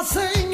passem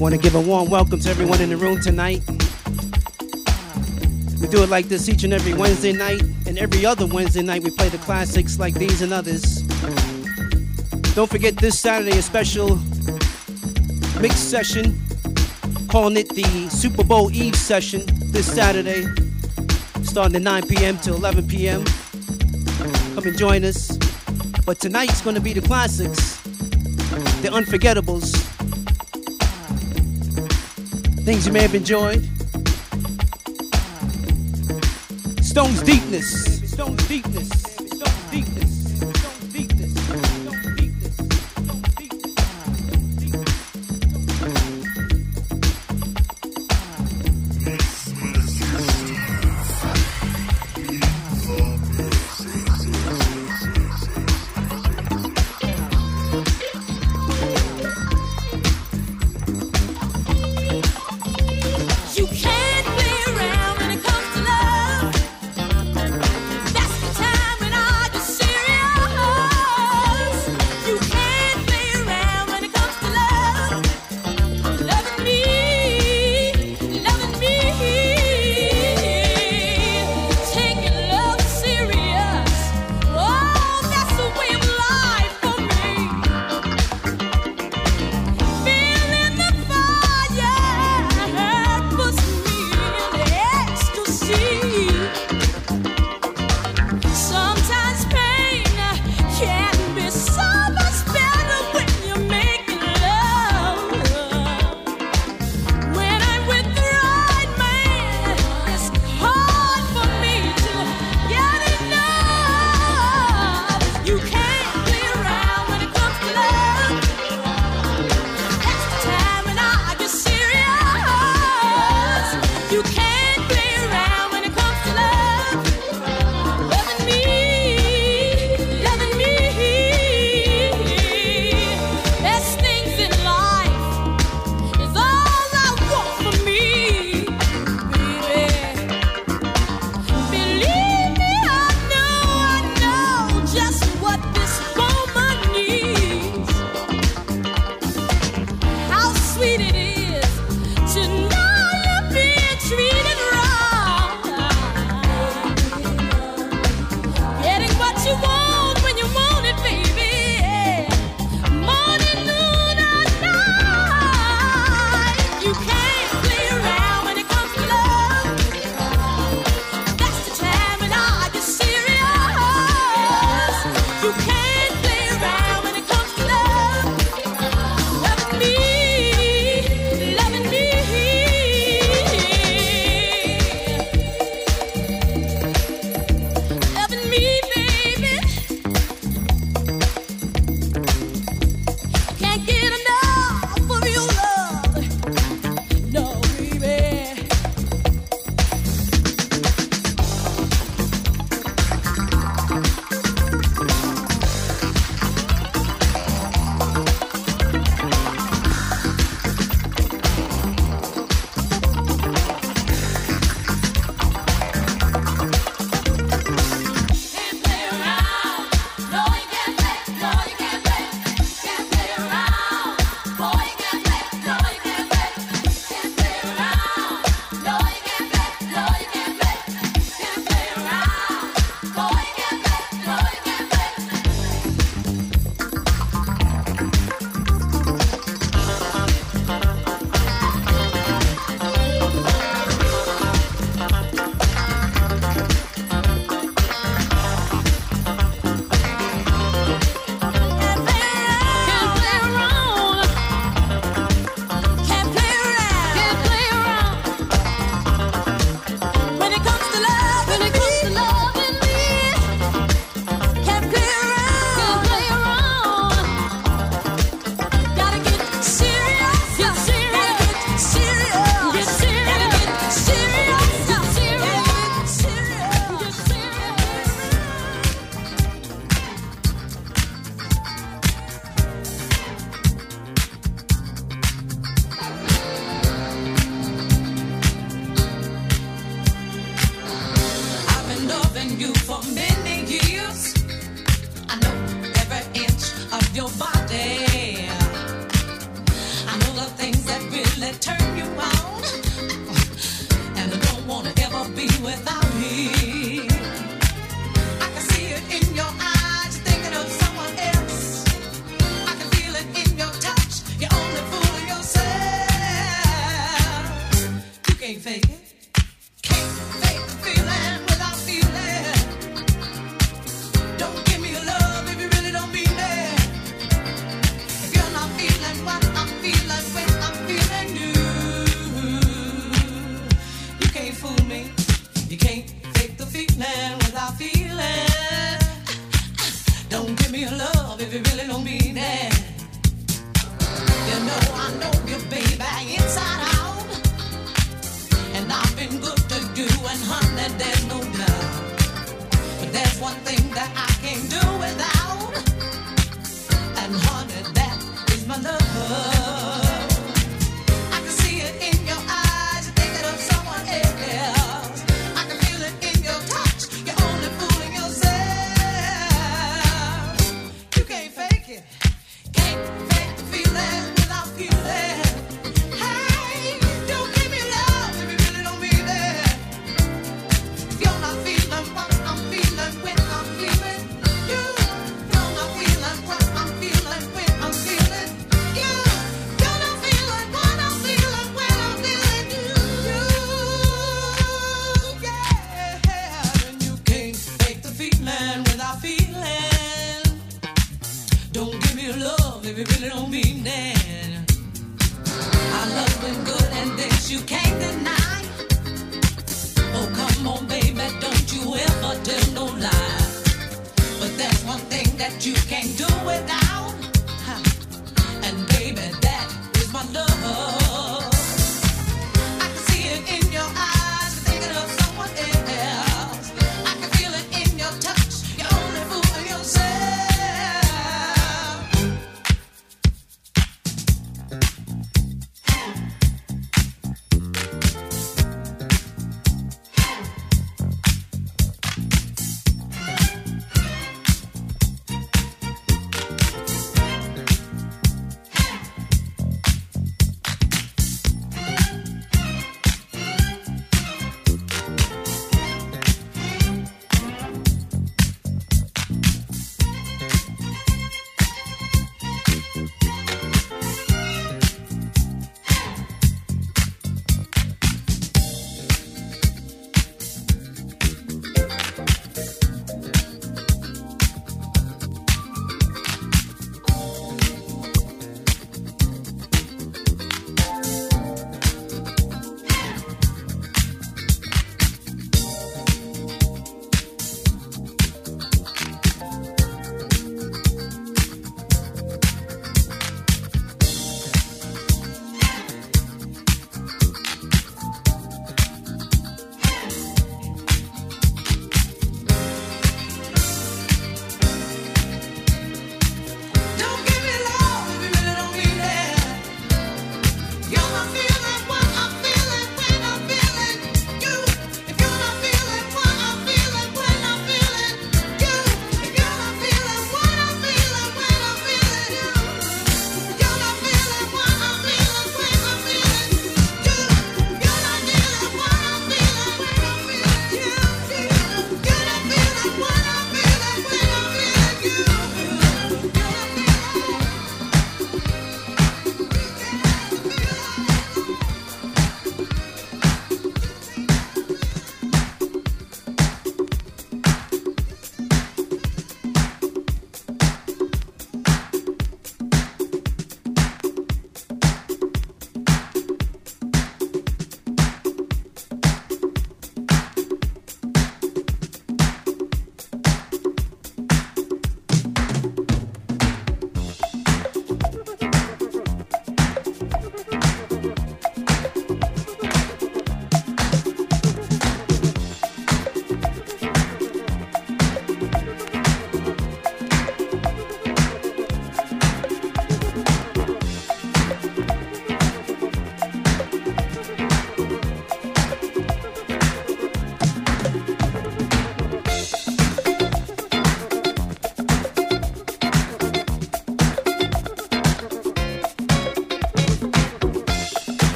Want to give a warm welcome to everyone in the room tonight. We do it like this each and every Wednesday night, and every other Wednesday night we play the classics like these and others. Don't forget this Saturday a special mix session, calling it the Super Bowl Eve session this Saturday, starting at 9 p.m. to 11 p.m. Come and join us. But tonight's going to be the classics, the unforgettables things you may have enjoyed. Stone's deepness. Stone's deepness.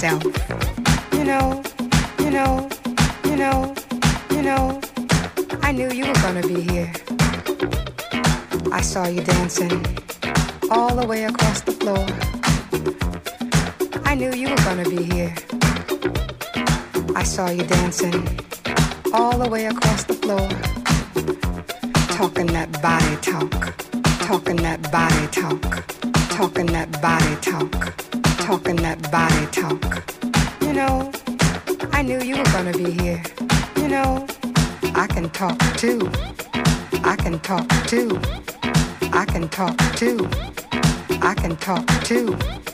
You know, you know, you know, you know, I knew you were gonna be here. I saw you dancing all the way across the floor. I knew you were gonna be here. I saw you dancing talk too.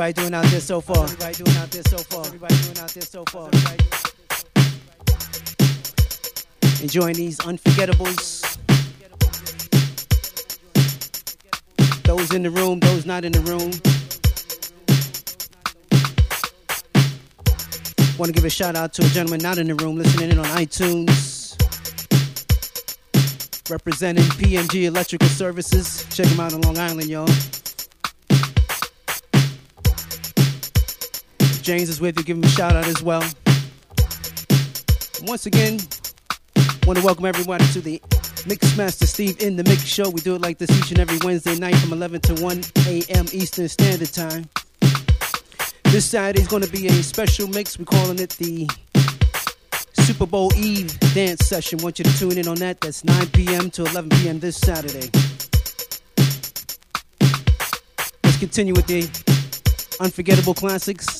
Everybody doing out there so far? Everybody doing out there so far? Everybody doing out there so far? Enjoying these unforgettables. Those in the room, those not in the room. Want to give a shout out to a gentleman not in the room listening in on iTunes. Representing PMG Electrical Services. Check them out on Long Island, y'all. James is with you. Give him a shout out as well. Once again, want to welcome everyone to the Mixmaster Steve in the Mix Show. We do it like this each and every Wednesday night from 11 to 1 a.m. Eastern Standard Time. This Saturday is going to be a special mix. We're calling it the Super Bowl Eve dance session. Want you to tune in on that. That's 9 p.m. to 11 p.m. this Saturday. Let's continue with the unforgettable classics.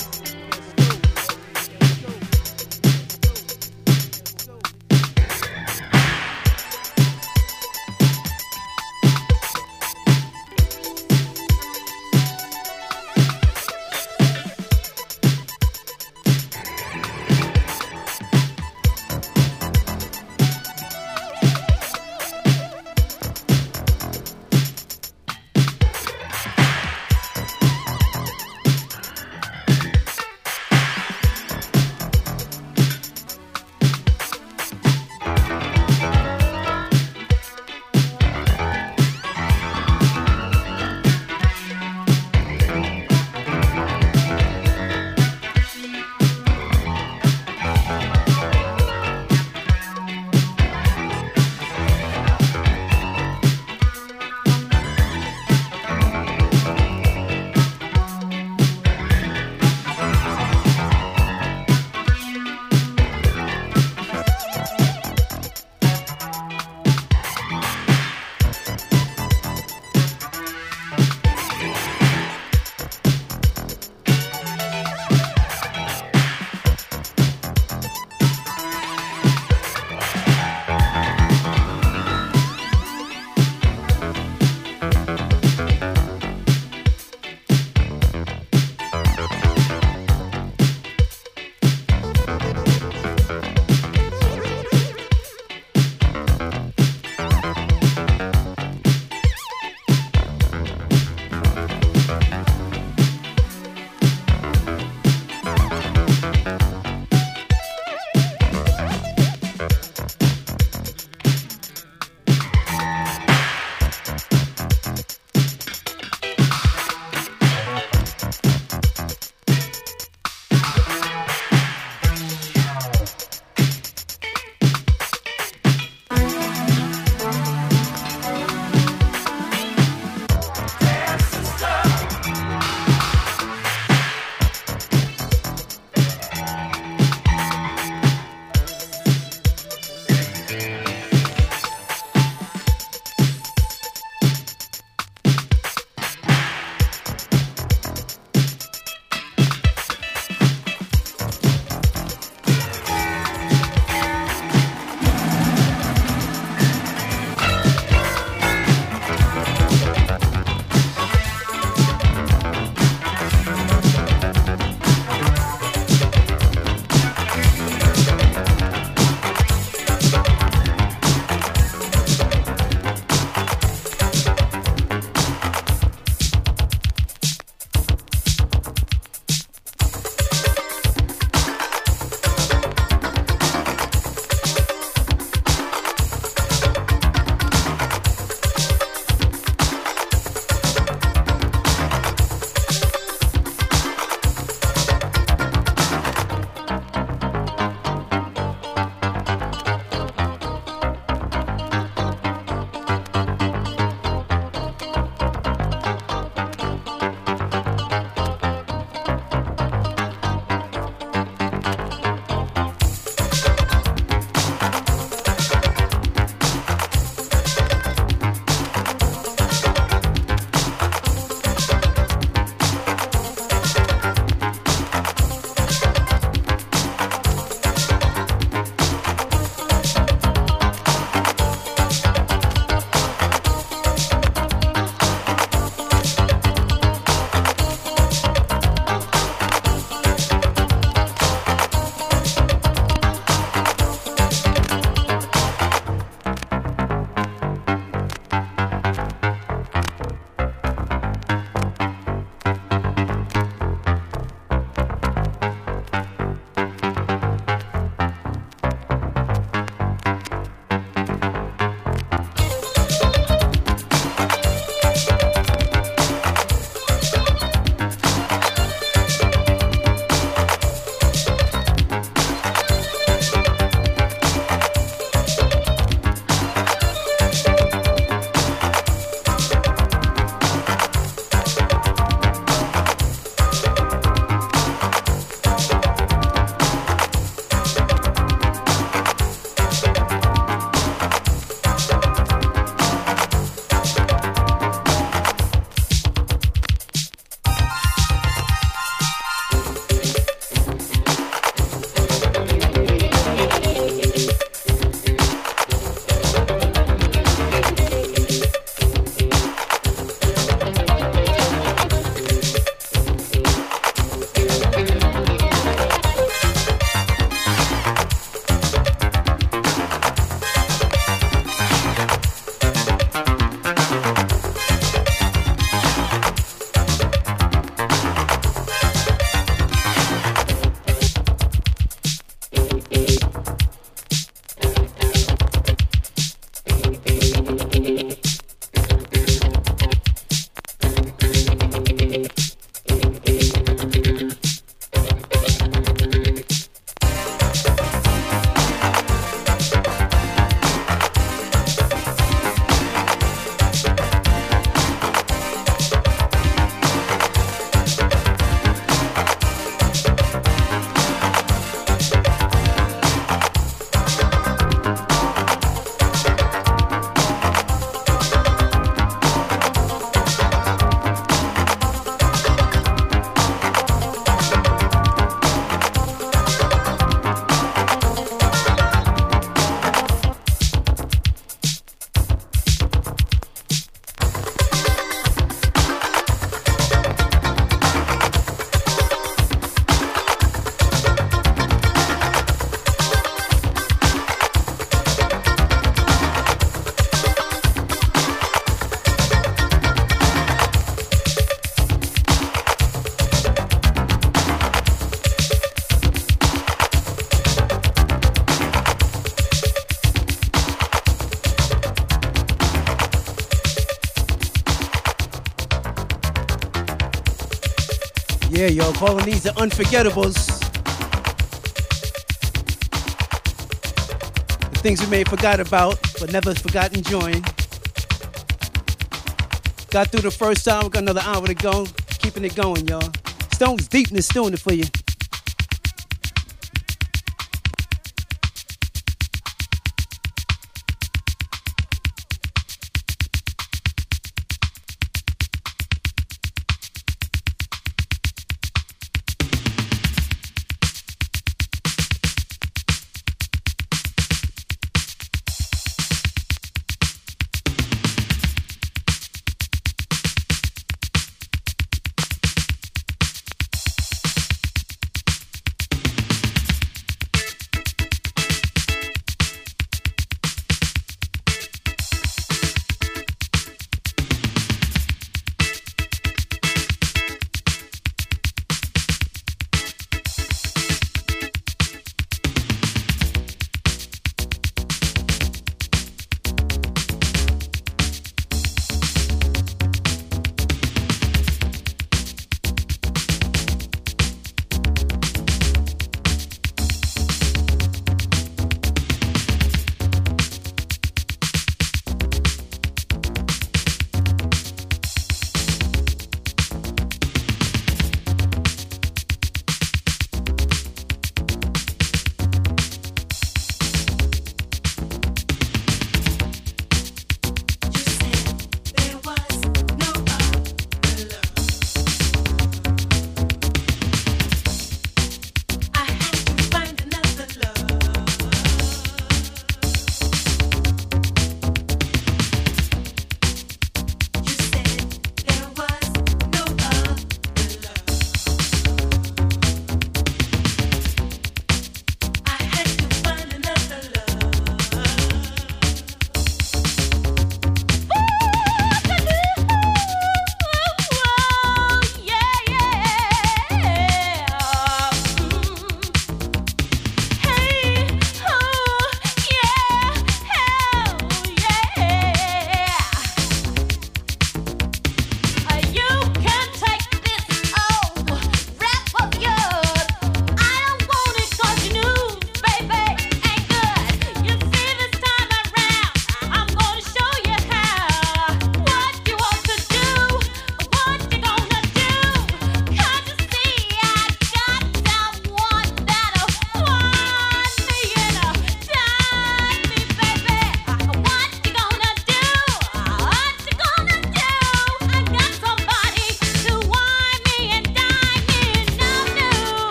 Calling these the unforgettables. The things we may have forgot about, but never forgot enjoying. Got through the first hour, got another hour to go. Keeping it going, y'all. Stones Deepness doing it for you.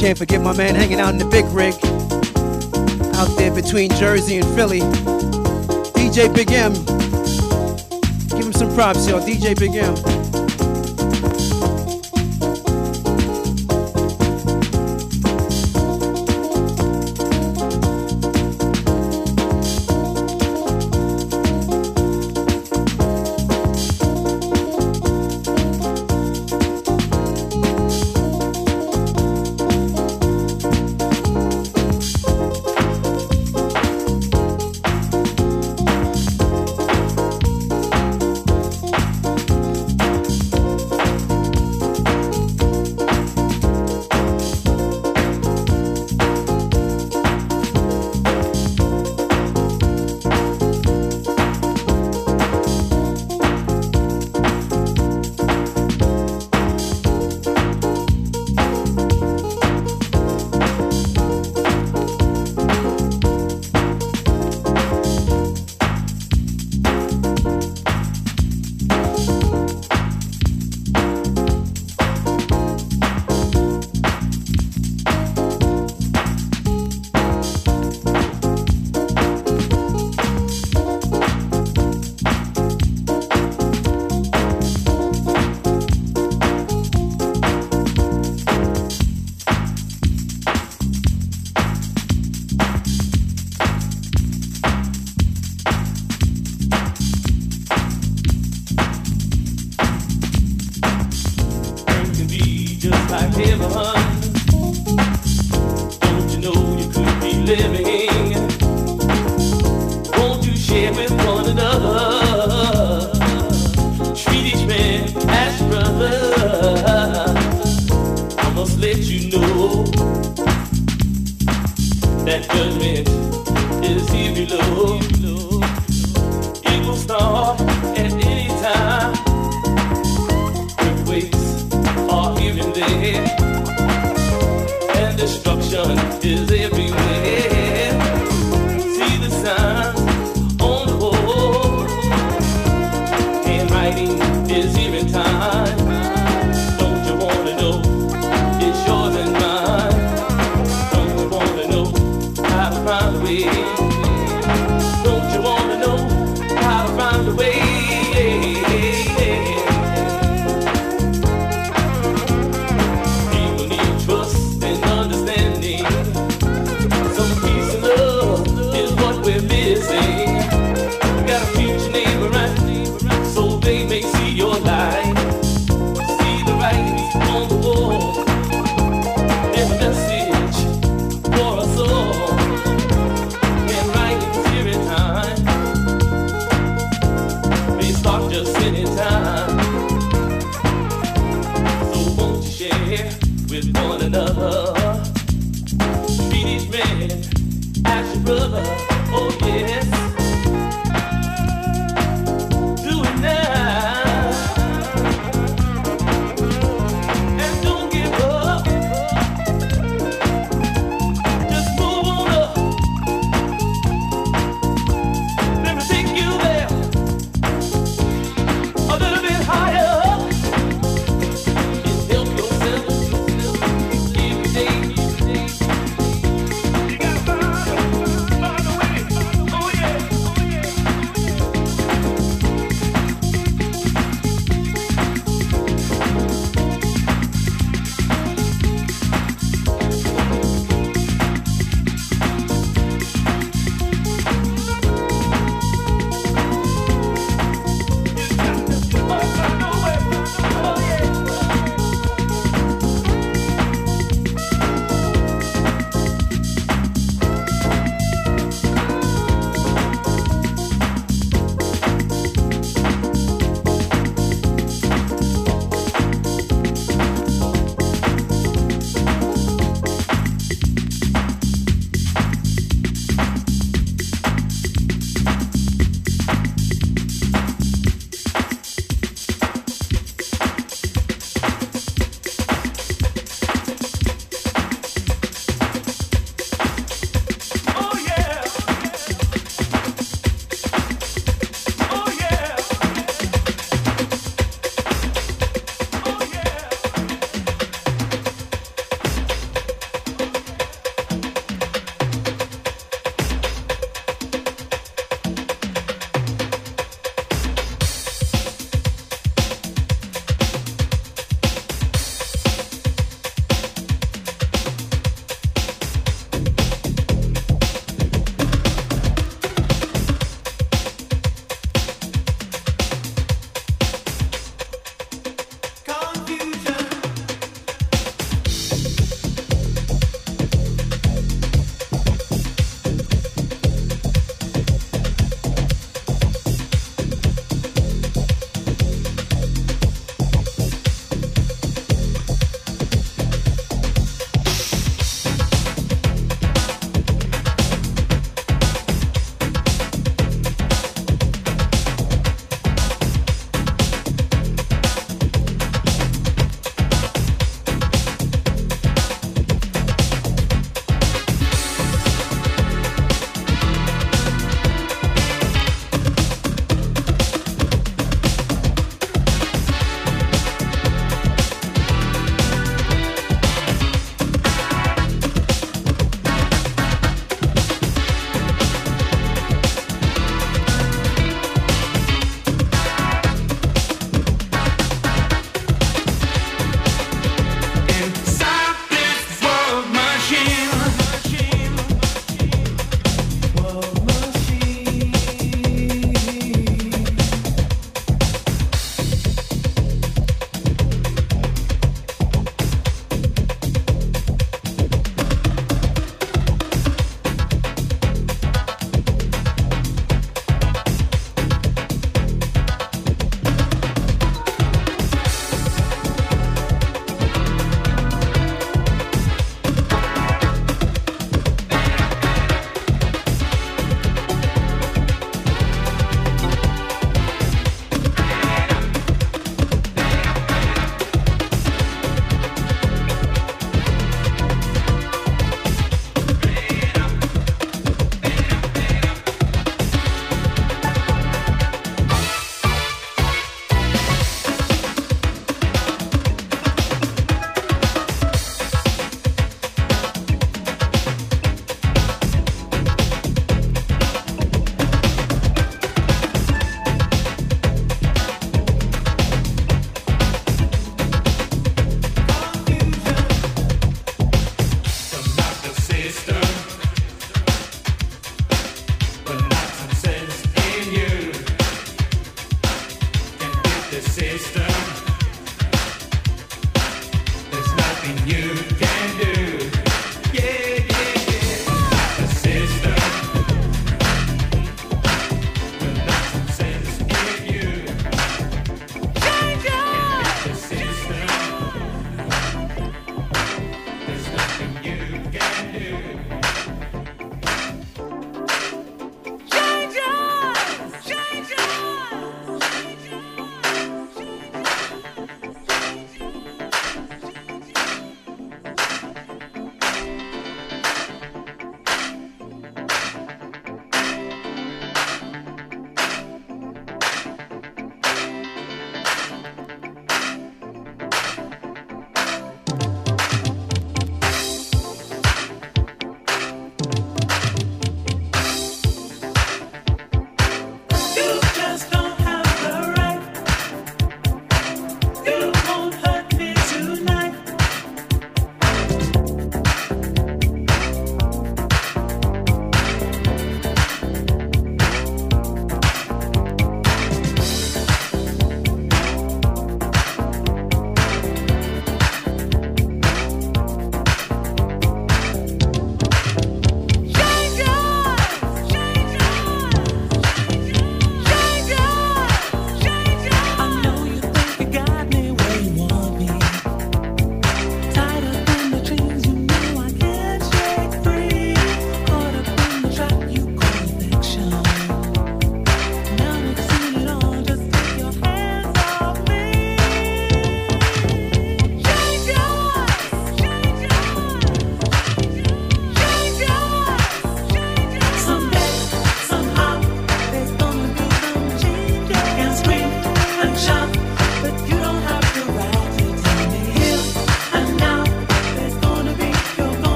Can't forget my man hanging out in the big rig. Out there between Jersey and Philly. DJ Big M. Give him some props, y'all. DJ Big M.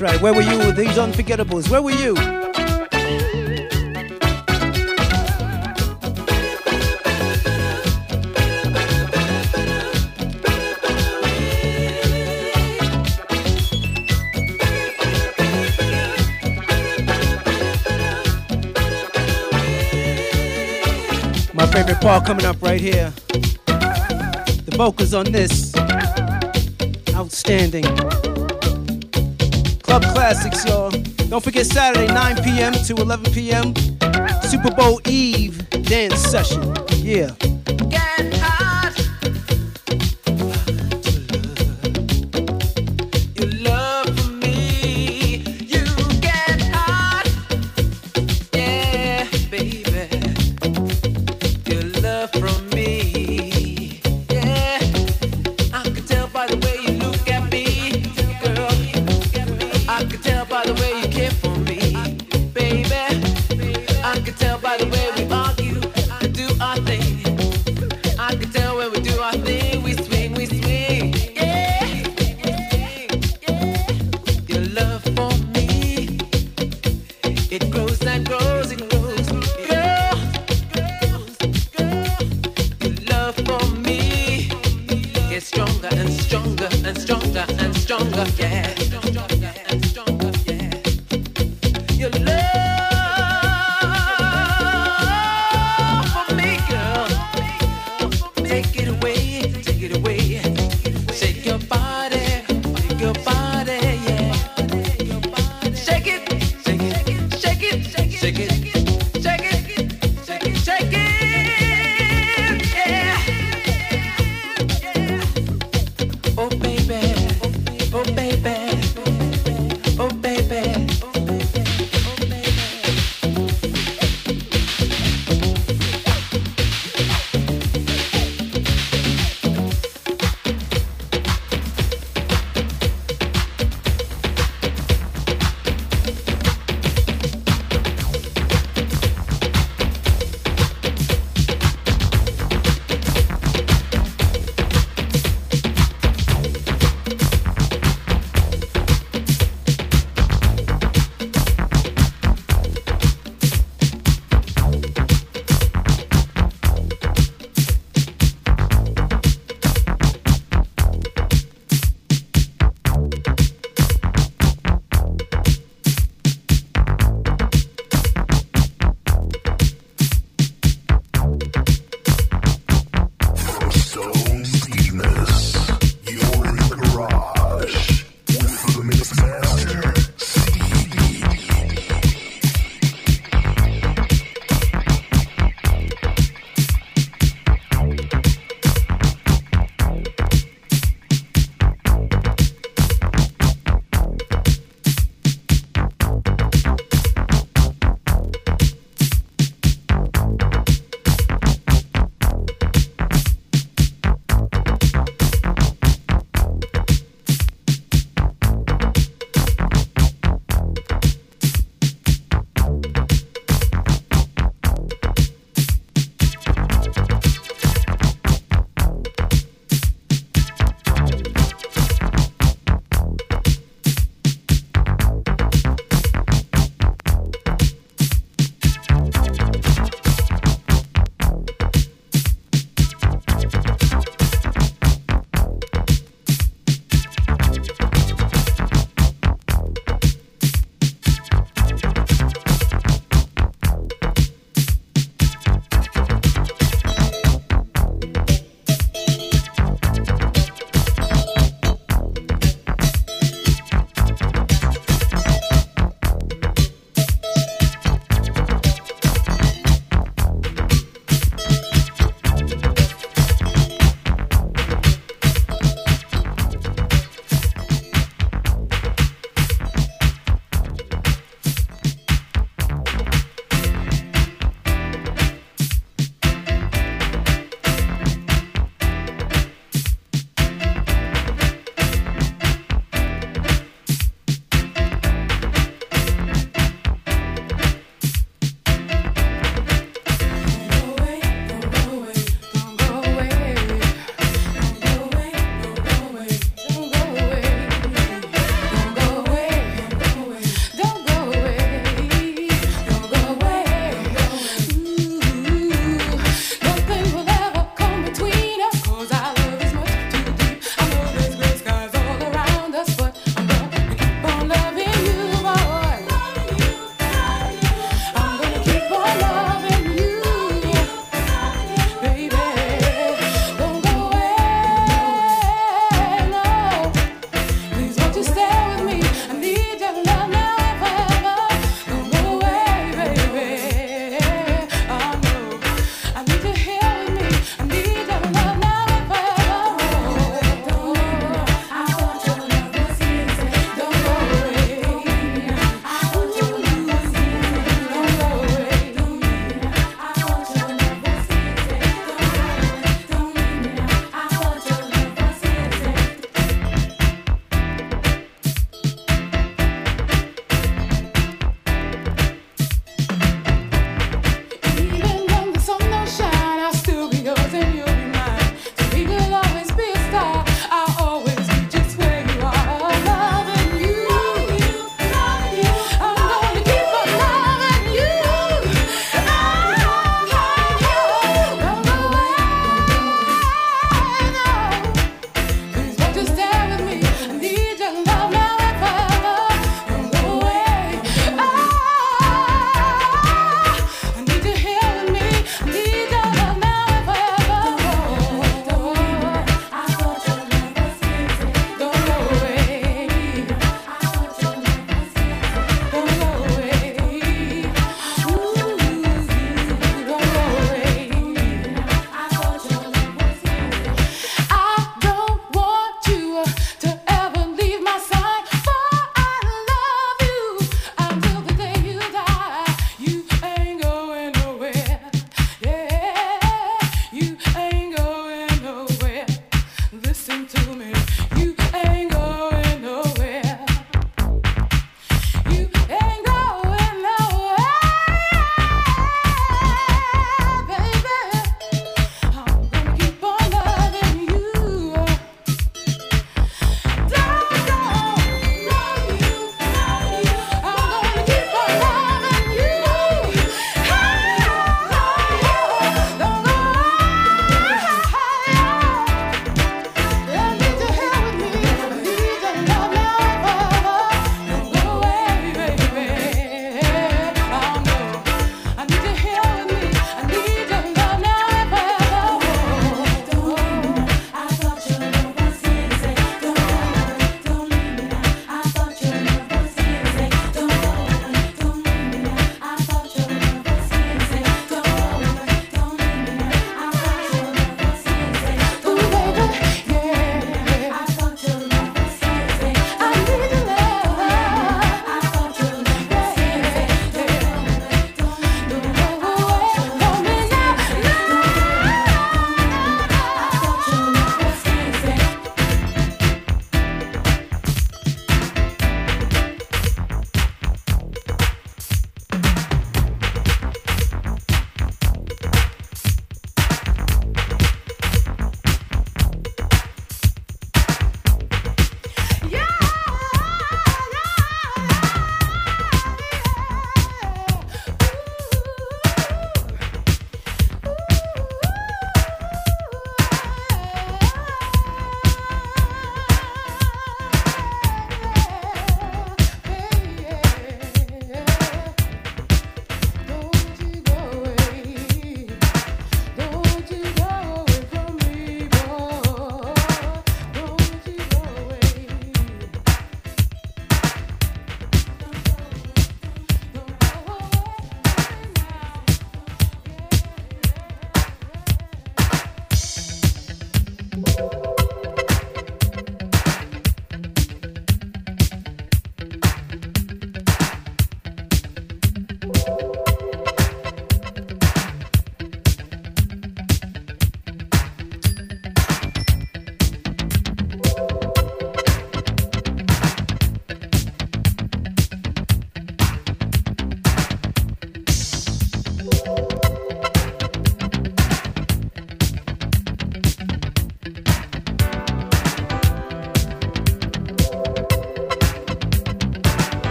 Right. Where were you? These unforgettables. Where were you? My favorite part coming up right here. The vocals on this. Outstanding. Club Classics, y'all. Don't forget Saturday, 9 p.m. to 11 p.m. Super Bowl Eve dance session. Yeah.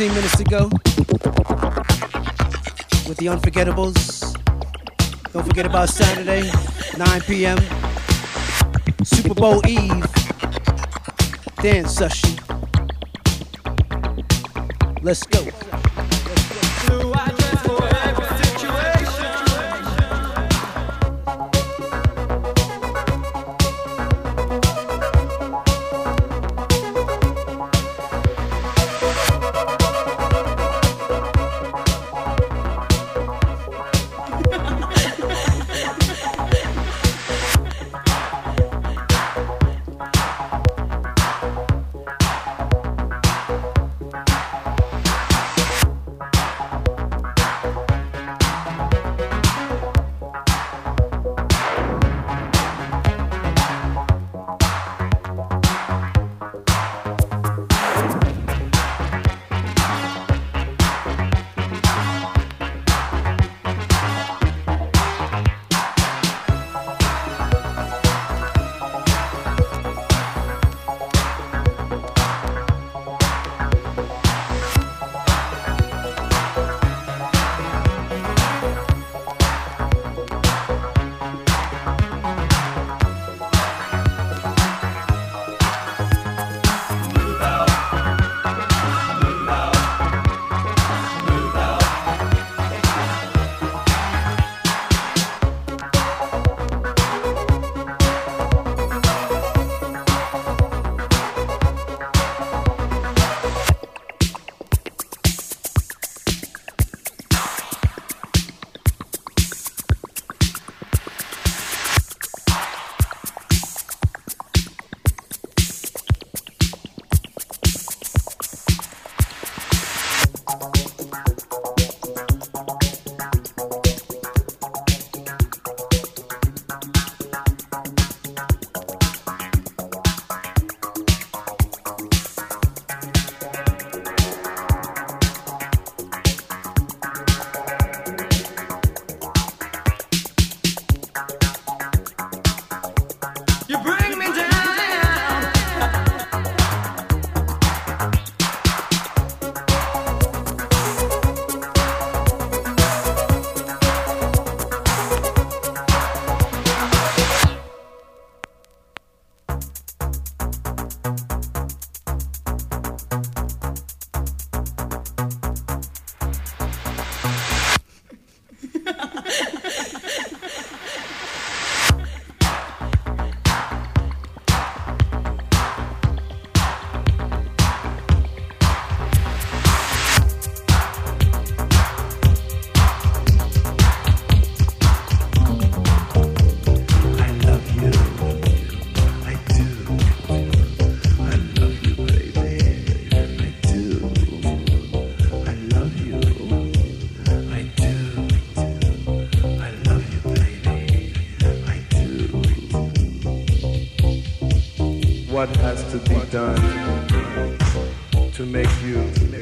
15 minutes to go with the Unforgettables. Don't forget about Saturday, 9 p.m. Super Bowl Eve dance session. Let's go.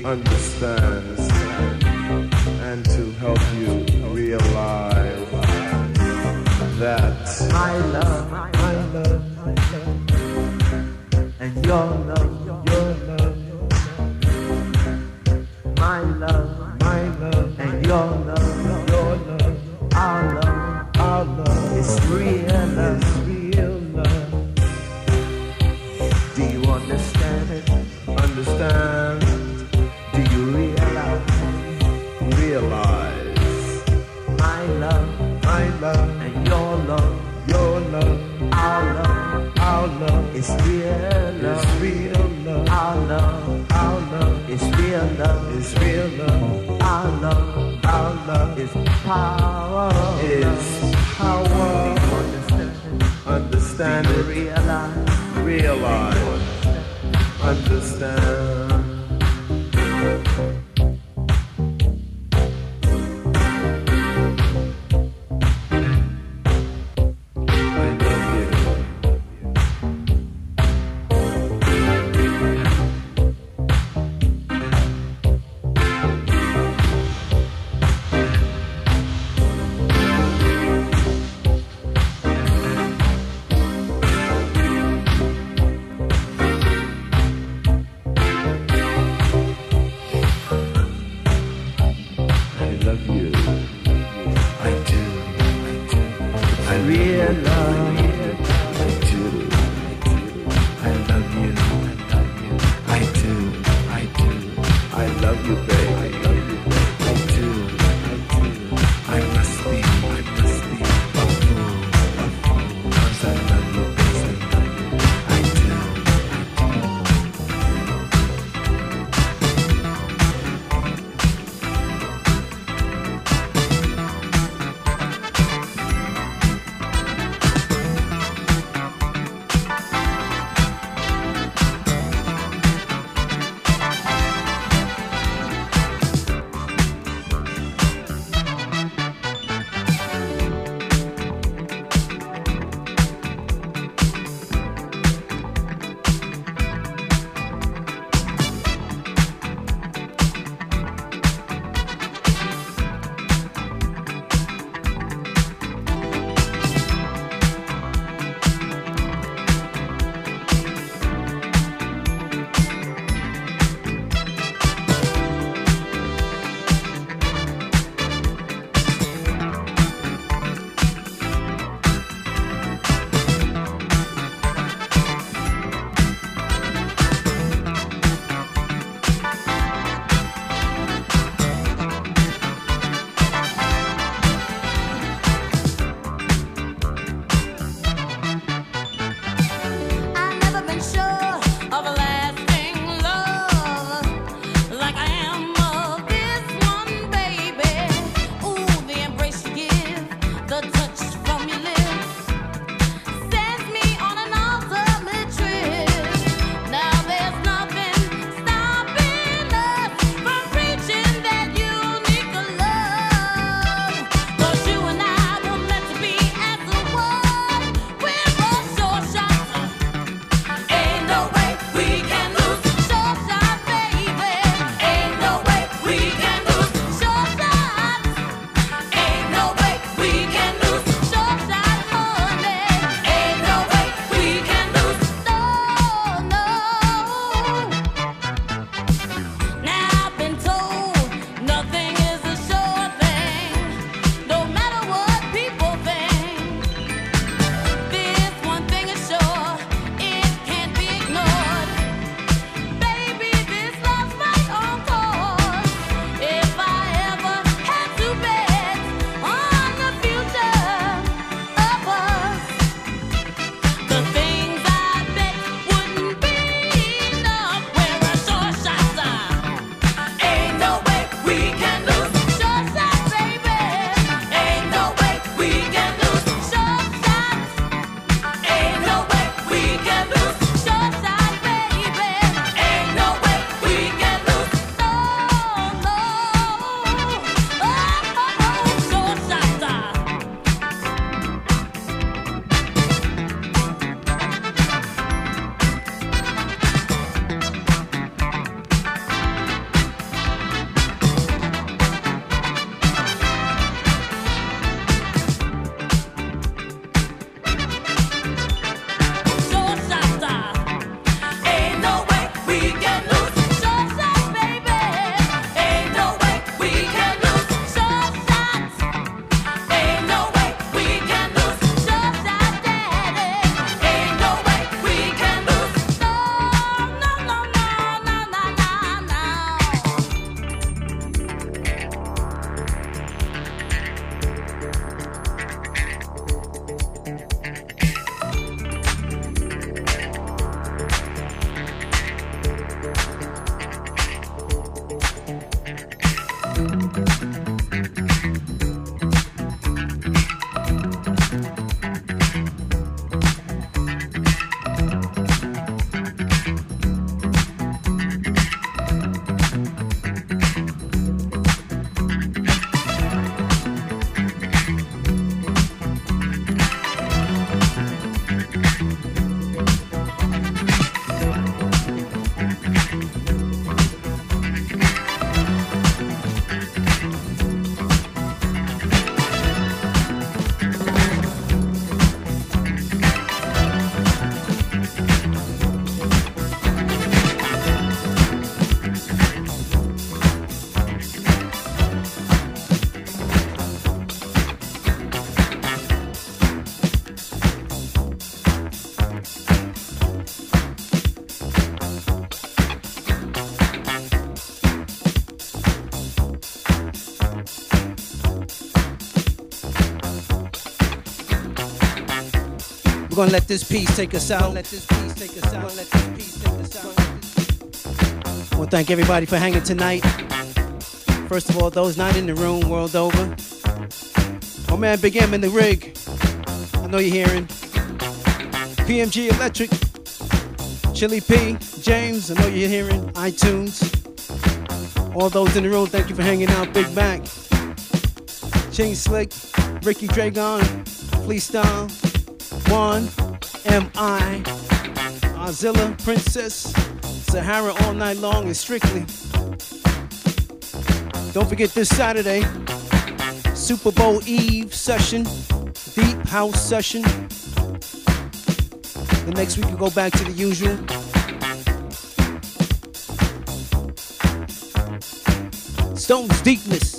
Understand gonna let this piece take us out. Let this piece take us out. Let this piece take us out. I want to thank everybody for hanging tonight. First of all, those not in the room, world over. Oh man, Big M in the rig. I know you're hearing. PMG Electric, Chili P, James, I know you're hearing. iTunes. All those in the room, thank you for hanging out. Big Mac, Ching Slick, Ricky Dragon, Freestyle, Juan, M.I., Ozilla, Princess, Sahara all night long, and Strictly. Don't forget this Saturday, Super Bowl Eve session, Deep House session. The next week we go back to the usual. Stone's deepness.